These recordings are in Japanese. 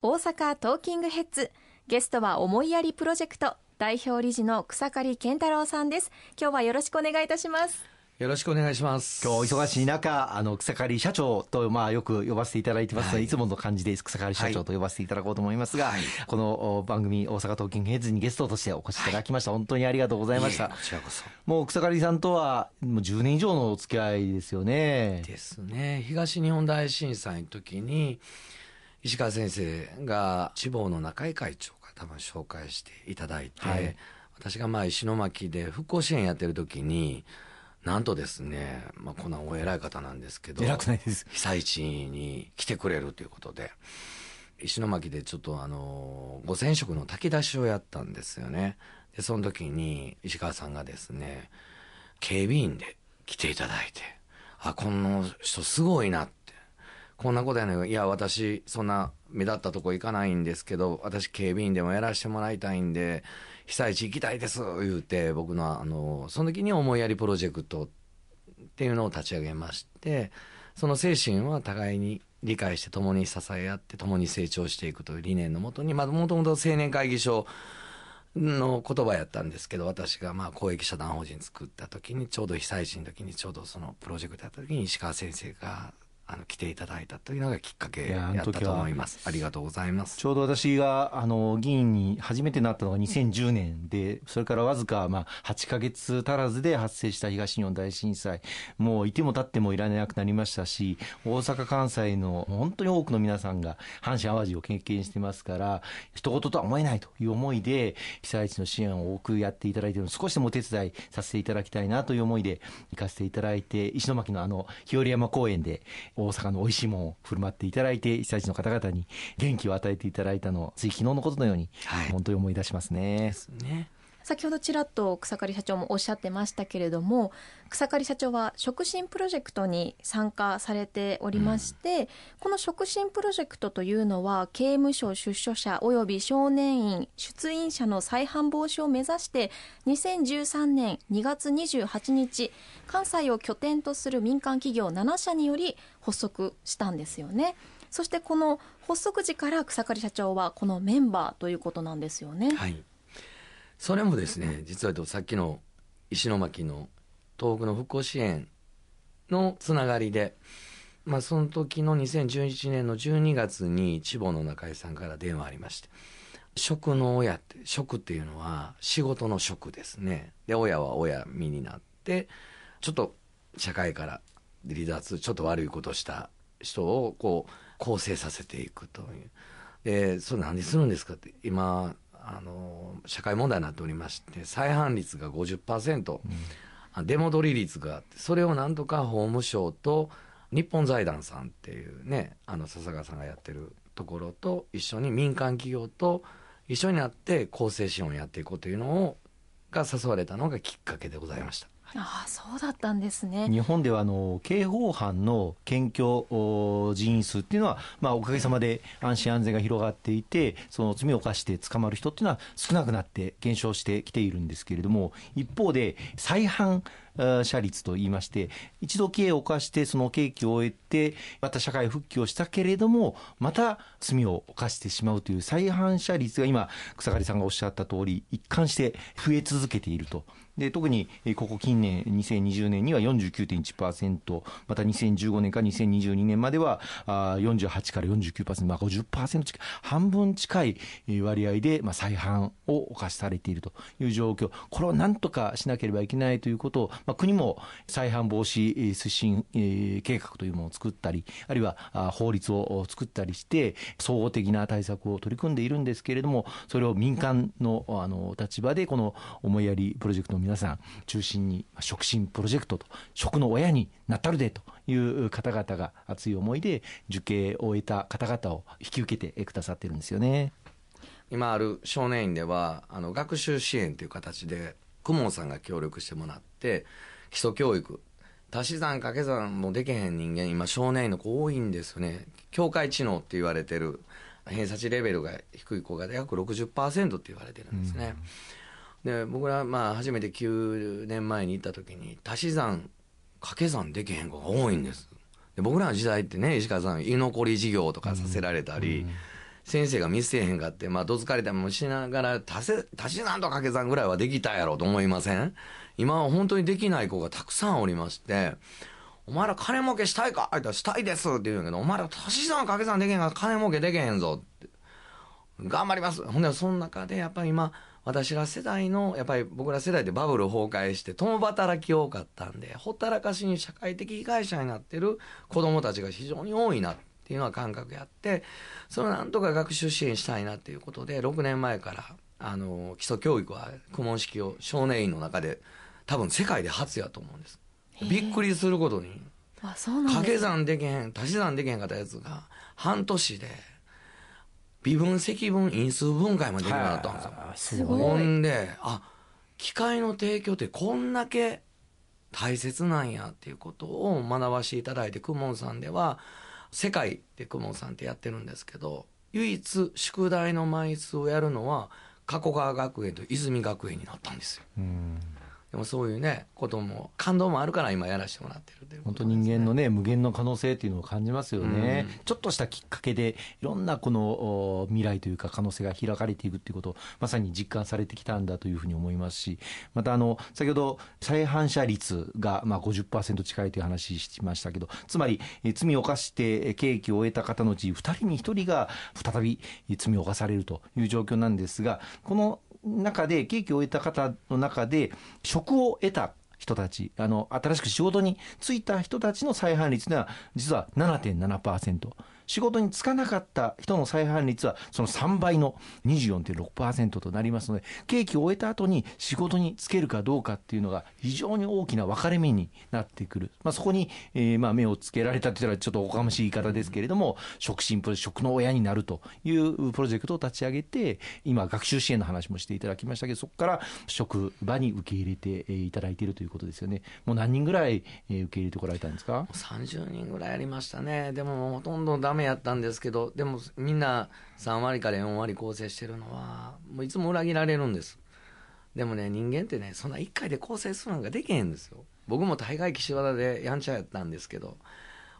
大阪トーキングヘッズ。ゲストは思いやりプロジェクト。代表理事の草刈健太郎さんです。今日はよろしくお願いいたします。よろしくお願いします。今日お忙しい中あの草刈社長とまあよく呼ばせていただいてます。ので、はい、いつもの感じで草刈社長と呼ばせていただこうと思いますが、はい、この番組大阪トーキングヘッズにゲストとしてお越しいただきました、はい、本当にありがとうございました。こちらこそ。もう草刈さんとはもう10年以上のお付き合いですよね。ですね。東日本大震災の時に石川先生が志望の中井会長が多分紹介していただいて、はい、私がまあ石巻で復興支援やってる時になんとですね、まあ、こんなお偉い方なんですけど偉くないです。被災地に来てくれるということで石巻でちょっとあの五千食の炊き出しをやったんですよね。でその時に石川さんがですね警備員で来ていただいてあこの人すごいなってこんなことやねん。いや、私、そんな目立ったとこ行かないんですけど、私、警備員でもやらせてもらいたいんで、被災地行きたいです、言うて、僕の、あの、その時に思いやりプロジェクトっていうのを立ち上げまして、その精神は互いに理解して共に支え合って共に成長していくという理念のもとに、まあ、もともと青年会議所の言葉やったんですけど、私がまあ公益社団法人作った時に、ちょうど被災地の時に、ちょうどそのプロジェクトやった時に石川先生があの来ていただいたというのがきっかけやったと思います。ありがとうございます。ちょうど私があの議員に初めてなったのが2010年でそれからわずかまあ8か月足らずで発生した東日本大震災。もういても立ってもいられなくなりましたし大阪関西の本当に多くの皆さんが阪神・淡路を経験してますから一言とは思えないという思いで被災地の支援を多くやっていただいている少しでもお手伝いさせていただきたいなという思いで行かせていただいて石巻のあの日和山公園で大阪の美味しいものを振る舞っていただいて被災地の方々に元気を与えていただいたのをつい昨日のことのように、本当に思い出しますね。ですね。先ほどちらっと草刈社長もおっしゃってましたけれども草刈社長は触診プロジェクトに参加されておりまして、うん、この触診プロジェクトというのは刑務所出所者及び少年院出院者の再犯防止を目指して2013年2月28日関西を拠点とする民間企業7社により発足したんですよね。そしてこの発足時から草刈社長はこのメンバーということなんですよね。はいそれもですね実はさっきの石巻の東北の復興支援のつながりで、まあ、その時の2011年の12月に千保の中井さんから電話ありまして職の親って職っていうのは仕事の職ですね。で親は親身になってちょっと社会から離脱ちょっと悪いことした人をこう構成させていくという。でそれ何するんですかって今あの社会問題になっておりまして再犯率が50%、うん、出戻り率があってそれをなんとか法務省と日本財団さんっていうねあの笹川さんがやってるところと一緒に民間企業と一緒になって公正支援をやっていこうというのをが誘われたのがきっかけでございました。ああそうだったんですね。日本ではあの刑法犯の検挙人員数っていうのは、まあ、おかげさまで安心安全が広がっていてその罪を犯して捕まる人っていうのは少なくなって減少してきているんですけれども一方で再犯者率といいまして一度刑を犯してその刑期を終えてまた社会復帰をしたけれどもまた罪を犯してしまうという再犯者率が今草刈さんがおっしゃった通り一貫して増え続けていると。で特にここ近年、2020年には49.1%、また2015年から2022年までは48から49%、まあ50%近い、半分近い割合でまあ再犯を犯されているという状況、これをなんとかしなければいけないということを、まあ、国も再犯防止推進計画というものを作ったり、あるいは法律を作ったりして、総合的な対策を取り組んでいるんですけれども、それを民間のあの立場で、この思いやりプロジェクトの皆さん中心に触診プロジェクトと食の親になったるでという方々が熱い思いで受刑を終えた方々を引き受けてくださってるんですよね。今ある少年院ではあの学習支援という形で公文さんが協力してもらって基礎教育。足し算掛け算もできへん人間今少年院の子多いんですよね。境界知能って言われてる偏差値レベルが低い子が約60%って言われてるんですね、うん。で僕らまあ初めて9年前に行った時に足し算掛け算できへん子が多いんです。で僕らの時代ってね石川さん居残り事業とかさせられたり、先生が見せへんかって、まあ、どつかれたりもしながら、足せ、足し算と掛け算ぐらいはできたやろと思いません？今は本当にできない子がたくさんおりまして、お前ら金儲けしたいか？って言ったらしたいですって言うんやけど、お前ら足し算掛け算できへんから金儲けできへんぞって。頑張ります。ほんで、その中で、やっぱり今、私ら世代の、やっぱり僕ら世代でバブル崩壊して、共働き多かったんで、ほったらかしに社会的被害者になってる子供たちが非常に多いなっていうのは感覚やって、それをなんとか学習支援したいなっていうことで、6年前から、あの、基礎教育は、公文式を少年院の中で、多分世界で初やと思うんです。びっくりすることに、あそうなん掛け算できへん足し算できへんかったやつが半年で微分積分因数分解までできるようになったんですよ。すごい。ほんであ機械の提供ってこんだけ大切なんやっていうことを学ばせていただいて公文さんでは世界で公文さんってやってるんですけど唯一宿題の枚数をやるのは加古川学園と泉学園になったんですよ。うんでもそういうねことも感動もあるから今やらせてもらってるというこ本当人間のね無限の可能性っていうのを感じますよね、うん。ちょっとしたきっかけでいろんなこのお未来というか可能性が開かれていくっていうことをまさに実感されてきたんだというふうに思いますしまたあの先ほど再犯者率がまあ50%近いという話しましたけどつまりえ罪を犯してえ刑期を終えた方のうち2人に1人が再びえ罪を犯されるという状況なんですがこの中で刑期を終えた方の中で職を得た人たちあの新しく仕事に就いた人たちの再犯率では実は7.7%仕事に就かなかった人の再犯率はその3倍の24.6%となりますので刑期を終えた後に仕事に就けるかどうかっていうのが非常に大きな分かれ目になってくる、まあ、そこに、えーまあ目をつけられたというのはちょっとおかましい言い方ですけれども職進プロ職の親になるというプロジェクトを立ち上げて今学習支援の話もしていただきましたけどそこから職場に受け入れていただいているということですよね。もう何人ぐらい受け入れてこられたんですか？30人ぐらいやりましたね。でもほとんどダメやったんですけどでもみんな3割から4割構成してるのはもういつも裏切られるんです。でもね人間ってねそんな1回で構成するなんかできへんんですよ。僕も大概岸和田でやんちゃやったんですけど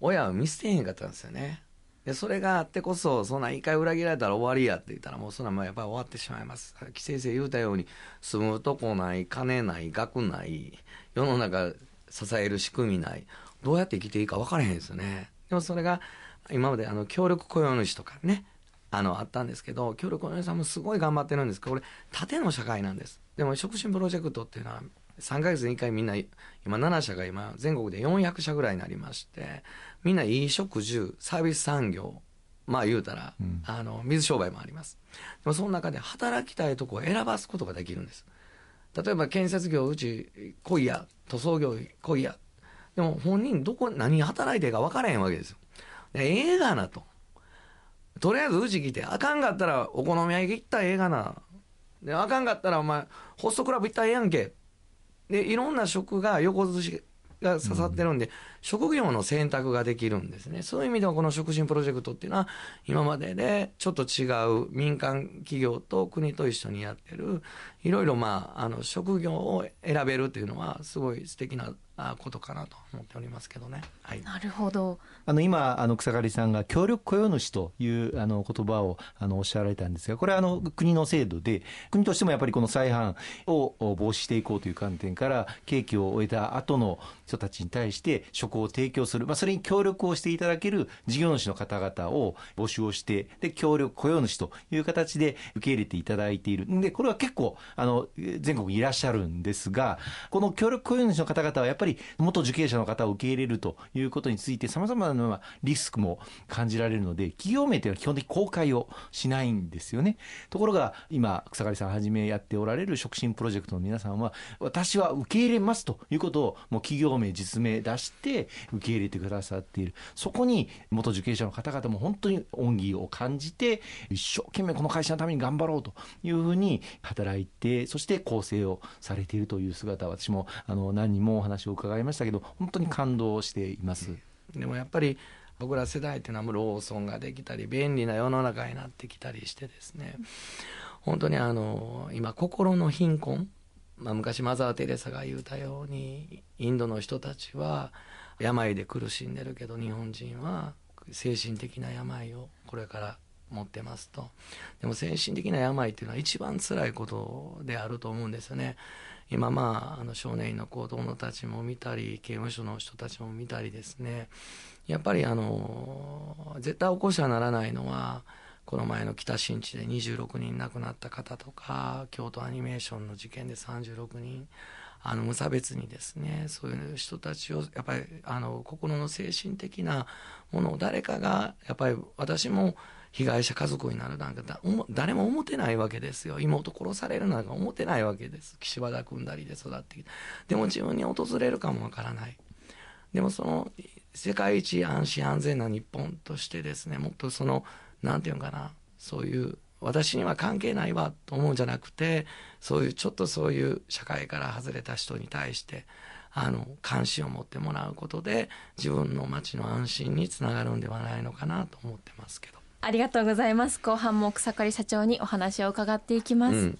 親は見捨てへんかったんですよね。でそれがあってこそそんな1回裏切られたら終わりやって言ったらもうそんなもやっぱり終わってしまいます。木先生言うたように住むとこない金ない学ない世の中支える仕組みないどうやって生きていいか分からへんですよね。でもそれが今まであの協力雇用主とかねあのあったんですけど協力雇用主さんもすごい頑張ってるんですけどこれ縦の社会なんです。でも促進プロジェクトっていうのは3ヶ月に1回みんな今7社が今全国で400社ぐらいになりましてみんな衣食住サービス産業まあ言うたら、うん。あの水商売もあります。でもその中で働きたいとこを選ばすことができるんです。例えば建設業うち来いや塗装業来いやでも本人どこ何働いてるか分からへんわけですよ。でええがなと。とりあえずうち来てあかんかったらお好み焼き行ったらええがな。であかんかったらお前ホストクラブ行ったらええやんけ。でいろんな職が横寿司が刺さってるんで、職業の選択ができるんですね。そういう意味ではこの促進プロジェクトっていうのは今まででちょっと違う民間企業と国と一緒にやってるいろいろまああの職業を選べるっていうのはすごい素敵なあことかなと思っておりますけどね。はい。なるほど。あの今あの草刈さんが協力雇用主というあの言葉をあのおっしゃられたんですがこれはあの国の制度で国としてもやっぱりこの再犯を防止していこうという観点から刑期を終えた後の人たちに対して職を提供する、まあ、それに協力をしていただける事業主の方々を募集をしてで協力雇用主という形で受け入れていただいている。んでこれは結構あの全国にいらっしゃるんですがこの協力雇用主の方々はやっぱり元受刑者の方を受け入れるということについてさまざまなリスクも感じられるので企業名というのは基本的に公開をしないんですよね。ところが今草刈さんはじめやっておられる促進プロジェクトの皆さんは私は受け入れますということをもう企業名実名出して受け入れてくださっている。そこに元受刑者の方々も本当に恩義を感じて一生懸命この会社のために頑張ろうというふうに働いてそして構成をされているという姿私もあの何人もお話を伺いましたけど本当に感動しています。でもやっぱり僕ら世代っていうのはもうローソンができたり便利な世の中になってきたりしてですね本当にあの今心の貧困、まあ、昔マザー・テレサが言うたようにインドの人たちは病で苦しんでるけど日本人は精神的な病をこれから持ってますと。でも精神的な病っていうのは一番辛いことであると思うんですよね。今まああの少年院の子供たちも見たり刑務所の人たちも見たりですね。やっぱりあの絶対起こしはならないのはこの前の北新地で26人亡くなった方とか京都アニメーションの事件で36人あの無差別にですねそういう人たちをやっぱりあの心の精神的なものを誰かがやっぱり私も被害者家族になるなんか誰も思ってないわけですよ。妹殺されるなんか思ってないわけです。岸和田組んだりで育ってきてでも自分に訪れるかもわからない。でもその世界一安心安全な日本としてですねもっとその何て言うのかなそういう私には関係ないわと思うんじゃなくてそういうちょっとそういう社会から外れた人に対してあの関心を持ってもらうことで自分の街の安心につながるんではないのかなと思ってますけど。ありがとうございます。後半も草刈社長にお話を伺っていきます、うん。